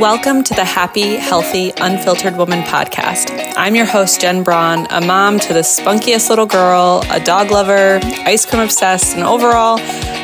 welcome to the Happy, Healthy, Unfiltered Woman podcast. I'm your host, Jen Braun, a mom to the spunkiest little girl, a dog lover, ice cream obsessed, and overall,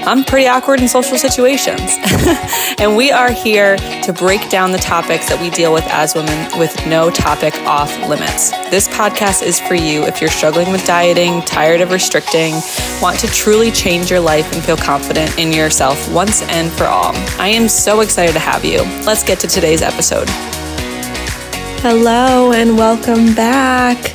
I'm pretty awkward in social situations. and we are here to break down the topics that we deal with as women with no topic off limits. This podcast is for you if you're struggling with dieting, tired of restricting, want to truly change your life and feel confident in yourself once and for all. I am so excited to have you. Let's get to today's episode. Hello and welcome back.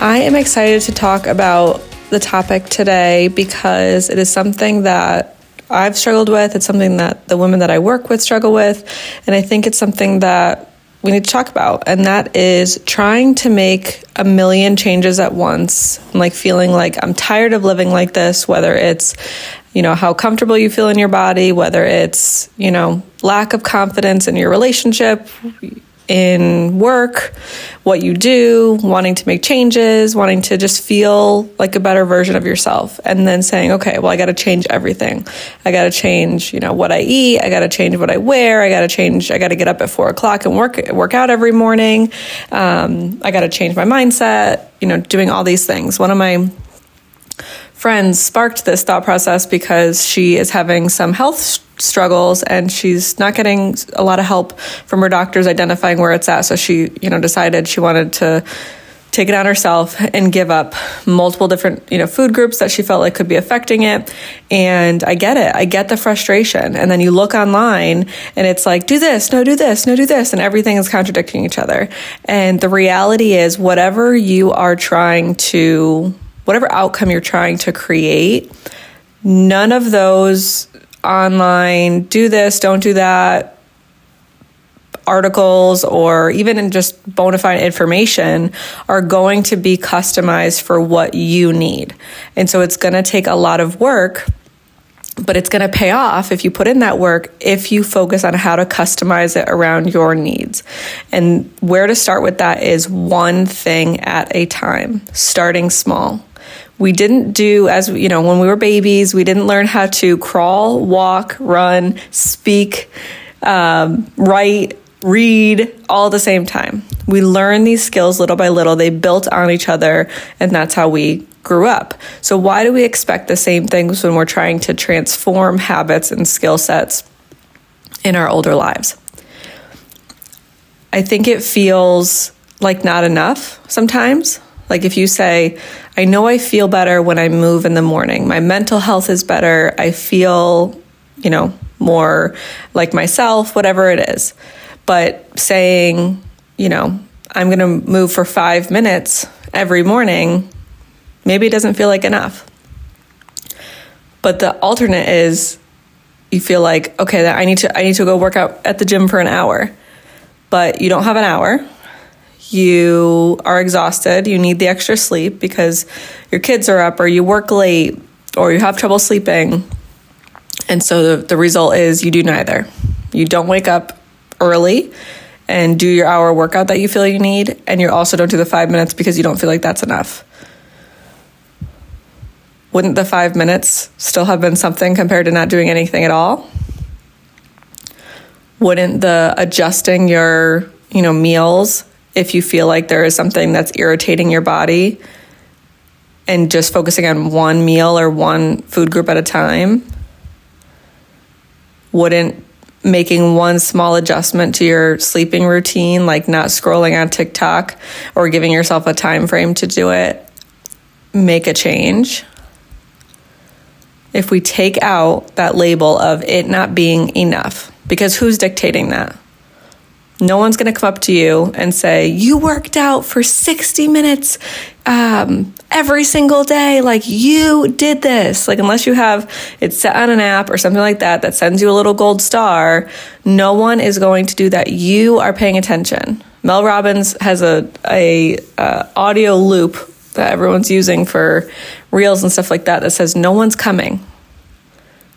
I am excited to talk about the topic today because it is something that I've struggled with. It's something that the women that I work with struggle with. And I think it's something that we need to talk about. And that is trying to make a million changes at once. And Like feeling like I'm tired of living like this, whether it's, you know, how comfortable you feel in your body, whether it's, you know, lack of confidence in your relationship, in work, what you do, wanting to make changes, wanting to just feel like a better version of yourself, and then saying, okay, well, I got to change everything. I got to change, you know, what I eat. I got to change what I wear. I got to change. I got to get up at four o'clock and work work out every morning. Um, I got to change my mindset. You know, doing all these things. One of my friends sparked this thought process because she is having some health struggles and she's not getting a lot of help from her doctors identifying where it's at. So she, you know, decided she wanted to take it on herself and give up multiple different you know food groups that she felt like could be affecting it. And i get it. I get the frustration. And then you look online and it's like do this no do this no do this. And everything is contradicting each other. And the reality is whatever you are trying to whatever outcome you're trying to create none of those online, do this, don't do that articles or even in just bona fide information are going to be customized for what you need. And so it's going to take a lot of work, but it's going to pay off if you put in that work if you focus on how to customize it around your needs. And where to start with that is one thing at a time, starting small. We didn't do, as you know, when we were babies, we didn't learn how to crawl, walk, run, speak, um, write, read all at the same time. We learn these skills little by little. They built on each other, and that's how we grew up. So, why do we expect the same things when we're trying to transform habits and skill sets in our older lives? I think it feels like not enough sometimes. Like if you say, I know I feel better when I move in the morning, my mental health is better, I feel, you know, more like myself, whatever it is. But saying, you know, I'm going to move for five minutes every morning, maybe it doesn't feel like enough. But the alternate is you feel like, okay, I need to I need to go work out at the gym for an hour. But you don't have an hour you are exhausted, you need the extra sleep because your kids are up or you work late or you have trouble sleeping. And so the, the result is you do neither. You don't wake up early and do your hour workout that you feel you need, and you also don't do the five minutes because you don't feel like that's enough. Wouldn't the five minutes still have been something compared to not doing anything at all? Wouldn't the adjusting your, you know, meals if you feel like there is something that's irritating your body and just focusing on one meal or one food group at a time wouldn't making one small adjustment to your sleeping routine like not scrolling on TikTok or giving yourself a time frame to do it make a change. If we take out that label of it not being enough because who's dictating that no one's going to come up to you and say, You worked out for 60 minutes um, every single day. Like, you did this. Like, unless you have it set on an app or something like that that sends you a little gold star, no one is going to do that. You are paying attention. Mel Robbins has a, a uh, audio loop that everyone's using for reels and stuff like that that says, No one's coming.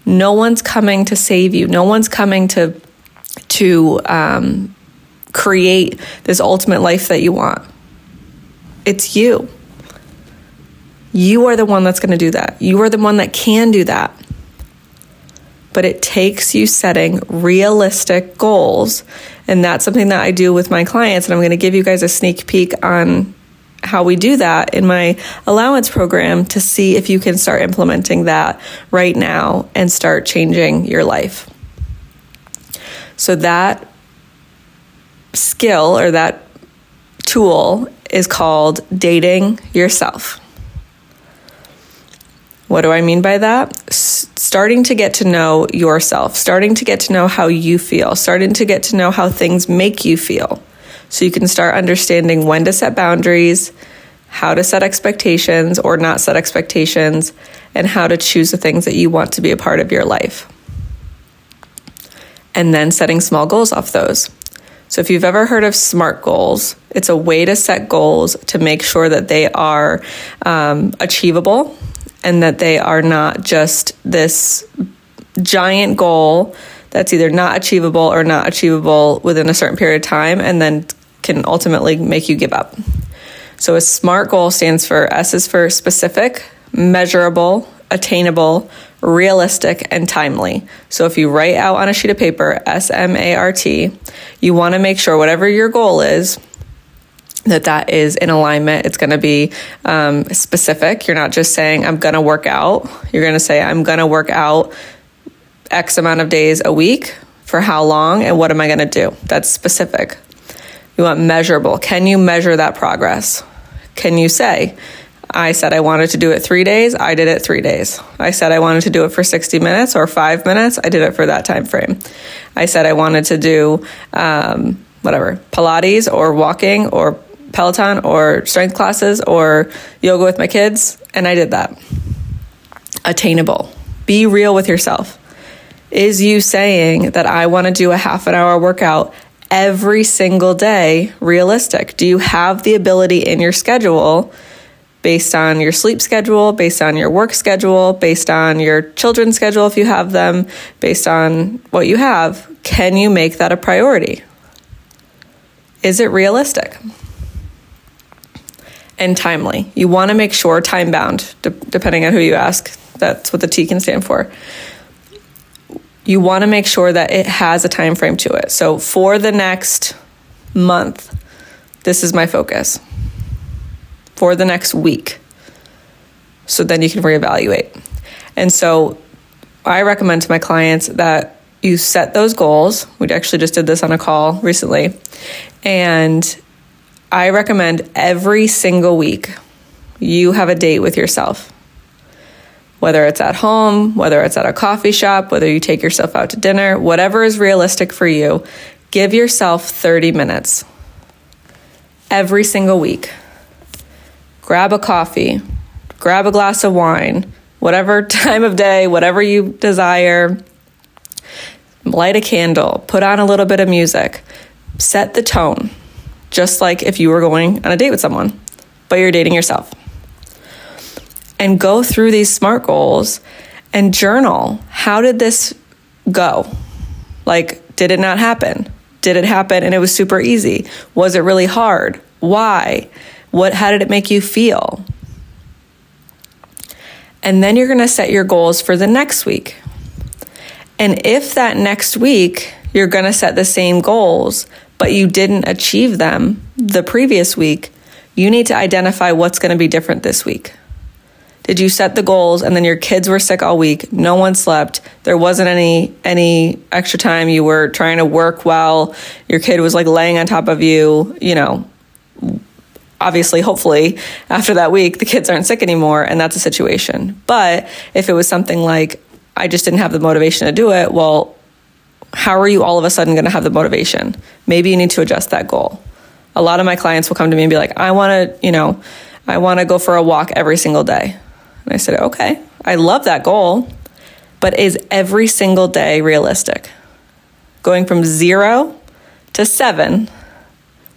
No one's coming to save you. No one's coming to to um, create this ultimate life that you want. It's you. You are the one that's going to do that. You are the one that can do that. but it takes you setting realistic goals. And that's something that I do with my clients. And I'm going to give you guys a sneak peek on how we do that in my allowance program to see if you can start implementing that right now and start changing your life. So, that skill or that tool is called dating yourself. What do I mean by that? S- starting to get to know yourself, starting to get to know how you feel, starting to get to know how things make you feel. So you can start understanding when to set boundaries, how to set expectations or not set expectations, and how to choose the things that you want to be a part of your life. And then setting small goals off those. So, if you've ever heard of SMART goals, it's a way to set goals to make sure that they are um, achievable and that they are not just this giant goal that's either not achievable or not achievable within a certain period of time and then can ultimately make you give up. So, a SMART goal stands for S is for specific, measurable, attainable, realistic, and timely. So if you write out on a sheet of paper S M A R T, you want to make sure whatever your goal is, that that is in alignment. It's going to be um, specific. You're not just saying, I'm going to work out. You're going to say, I'm going to work out X amount of days a week. For how long and what am I going to do? That's specific. You want measurable. Can you measure that progress? Can you say, I said I wanted to do it three days. I did it three days. I said I wanted to do it for 60 minutes or five minutes. I did it for that time frame. I said I wanted to do um, whatever Pilates or walking or Peloton or strength classes or yoga with my kids, and I did that. Attainable. Be real with yourself. Is you saying that I want to do a half an hour workout every single day realistic? Do you have the ability in your schedule? Based on your sleep schedule, based on your work schedule, based on your children's schedule if you have them, based on what you have, can you make that a priority? Is it realistic? And timely. You want to make sure time bound, de- depending on who you ask. That's what the T can stand for. You want to make sure that it has a time frame to it. So for the next month, this is my focus for the next week. So then you can reevaluate. And so I recommend to my clients that you set those goals. We actually just did this on a call recently. And I recommend every single week you have a date with yourself. Whether it's at home, whether it's at a coffee shop, whether you take yourself out to dinner, whatever is realistic for you, give yourself 30 minutes every single week grab a coffee, grab a glass of wine, whatever time of day, whatever you desire, light a candle, put on a little bit of music, set the tone, just like if you were going on a date with someone, but you're dating yourself. And go through these SMART goals and journal. How did this go? Like, did it not happen? Did it happen and it was super easy? Was it really hard? Why? What how did it make you feel? And then you're going to set your goals for the next week. And if that next week you're going to set the same goals, but you didn't achieve them the previous week, you need to identify what's going to be different this week. Did you set the goals and then your kids were sick all week? No one slept. There wasn't any any extra time you were trying to work while your kid was like laying on top of you, you know, obviously, hopefully, after that week, the kids aren't sick anymore, and that's a situation. But if it was something like, I just didn't have the motivation to do it, well, how are you all of a sudden going to have the motivation? Maybe you need to adjust that goal. A lot of my clients will come to me and be like, I want to, you know, I want to go for a walk every single day. And I said, okay, I love that goal, but is every single day realistic? Going from zero to seven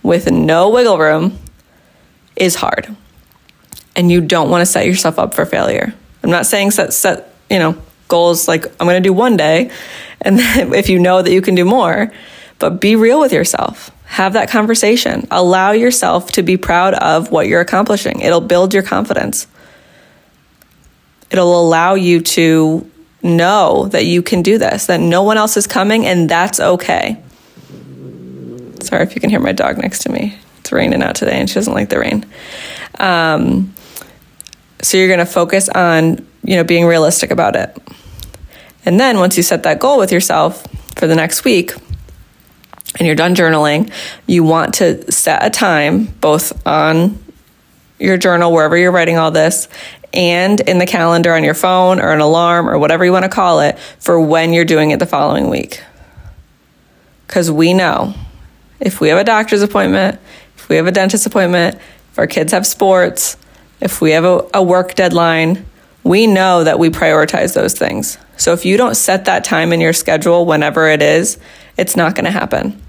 with no wiggle room is hard. And you don't want to set yourself up for failure. I'm not saying set, set you know, goals like I'm going to do one day and if you know that you can do more, but be real with yourself. Have that conversation. Allow yourself to be proud of what you're accomplishing. It'll build your confidence. It'll allow you to know that you can do this, that no one else is coming, and that's okay. Sorry if you can hear my dog next to me. It's raining out today, and she doesn't like the rain. Um, so you're going to focus on, you know, being realistic about it. And then once you set that goal with yourself for the next week, and you're done journaling, you want to set a time both on your journal, wherever you're writing all this, and in the calendar on your phone or an alarm or whatever you want to call it for when you're doing it the following week. Because we know if we have a doctor's appointment, if we have a dentist appointment, if our kids have sports, if we have a, a work deadline, we know that we prioritize those things. So if you don't set that time in your schedule whenever it is, it's not going to happen.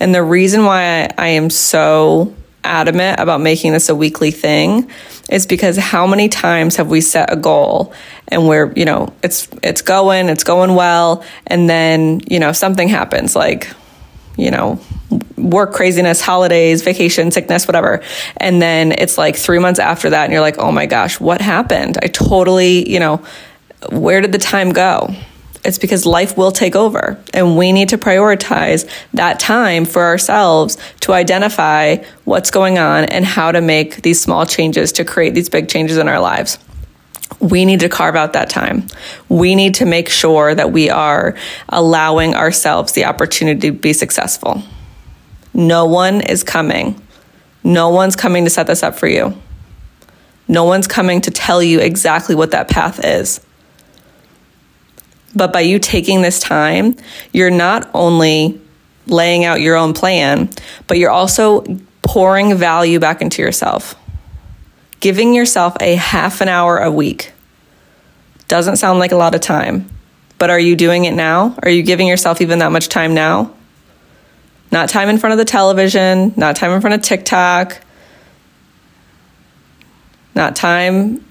And the reason why I, I am so adamant about making this a weekly thing is because how many times have we set a goal and we're you know it's it's going it's going well and then you know something happens like you know work craziness holidays vacation sickness whatever. And then it's like 3 months after that and you're like oh my gosh what happened? I totally you know where did the time go? It's because life will take over and we need to prioritize that time for ourselves to identify what's going on and how to make these small changes to create these big changes in our lives. We need to carve out that time. We need to make sure that we are allowing ourselves the opportunity to be successful. No one is coming. No one's coming to set this up for you. No one's coming to tell you exactly what that path is. But by you taking this time, you're not only laying out your own plan, but you're also pouring value back into yourself. Giving yourself a half an hour a week doesn't sound like a lot of time, but are you doing it now? Are you giving yourself even that much time now? Not time in front of the television, not time in front of TikTok, not time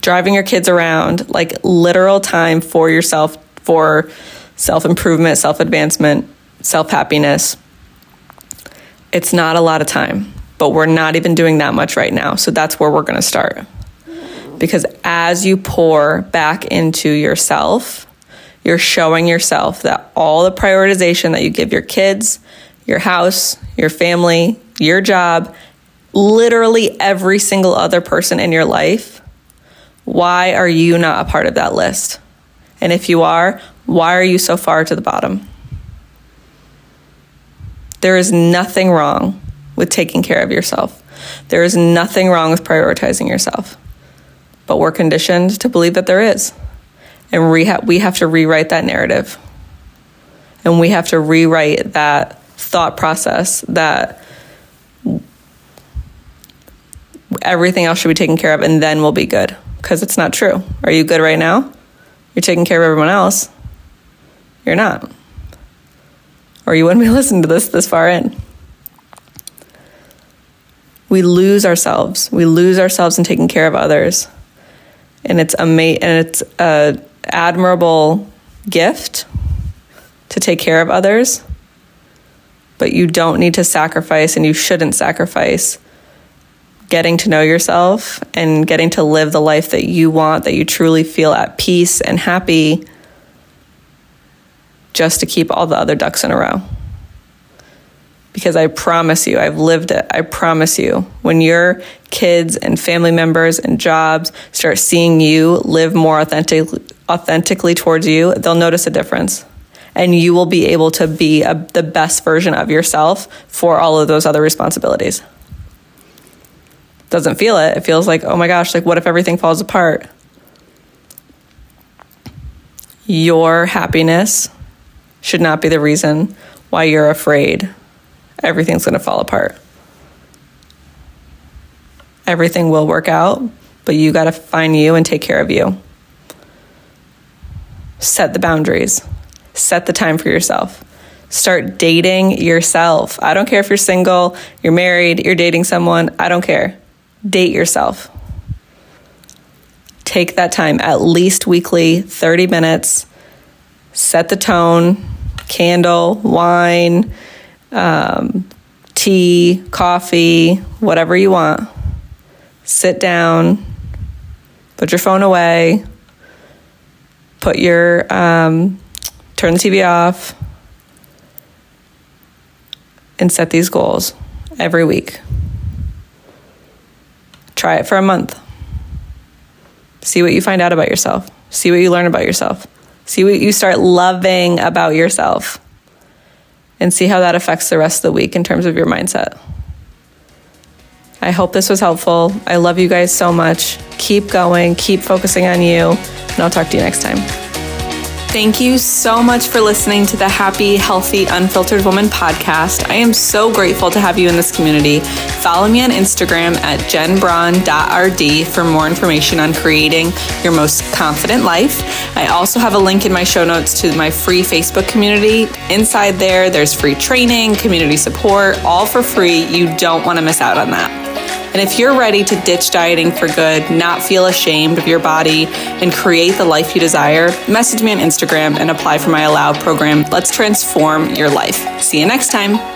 driving your kids around, like literal time for yourself, for self improvement, self advancement, self happiness. It's not a lot of time, but we're not even doing that much right now. So that's where we're going to start. Because as you pour back into yourself, you're showing yourself that all the prioritization that you give your kids, your house, your family, your job, literally every single other person in your life why are you not a part of that list? And if you are, why are you so far to the bottom? There is nothing wrong with taking care of yourself. There is nothing wrong with prioritizing yourself. But we're conditioned to believe that there is. And we, ha- we have to rewrite that narrative. And we have to rewrite that thought process that everything else should be taken care of and then we'll be good because it's not true. Are you good right now? You're taking care of everyone else. You're not. Or you wouldn't be listening to this this far in. We lose ourselves. We lose ourselves in taking care of others. And it's ama- and it's a admirable gift to take care of others. But you don't need to sacrifice and you shouldn't sacrifice getting to know yourself and getting to live the life that you want, that you truly feel at peace and happy, just to keep all the other ducks in a row. Because I promise you, I've lived it. I promise you, when your kids and family members and jobs start seeing you live more authentic, authentically towards you, they'll notice a difference. And you will be able to be a, the best version of yourself for all of those other responsibilities doesn't feel it. It feels like, oh my gosh, like what if everything falls apart? Your happiness should not be the reason why you're afraid everything's going to fall apart. Everything will work out, but you got to find you and take care of you. Set the boundaries, set the time for yourself. Start dating yourself. I don't care if you're single, you're married, you're dating someone, I don't care date yourself. Take that time, at least weekly, 30 minutes. Set the tone, candle, wine, um, tea, coffee, whatever you want. Sit down, put your phone away, put your um, turn the TV off and set these goals every week. Try it for a month. See what you find out about yourself. See what you learn about yourself. See what you start loving about yourself. And see how that affects the rest of the week in terms of your mindset. I hope this was helpful. I love you guys so much. Keep going, keep focusing on you, and I'll talk to you next time. Thank you so much for listening to the Happy, Healthy, Unfiltered Woman podcast. I am so grateful to have you in this community. Follow me on Instagram at jenbraun.rd for more information on creating your most confident life. I also have a link in my show notes to my free Facebook community. Inside there, there's free training, community support, all for free. You don't want to miss out on that. And if you're ready to ditch dieting for good, not feel ashamed of your body, and create the life you desire, message me on Instagram and apply for my Allow program. Let's transform your life. See you next time.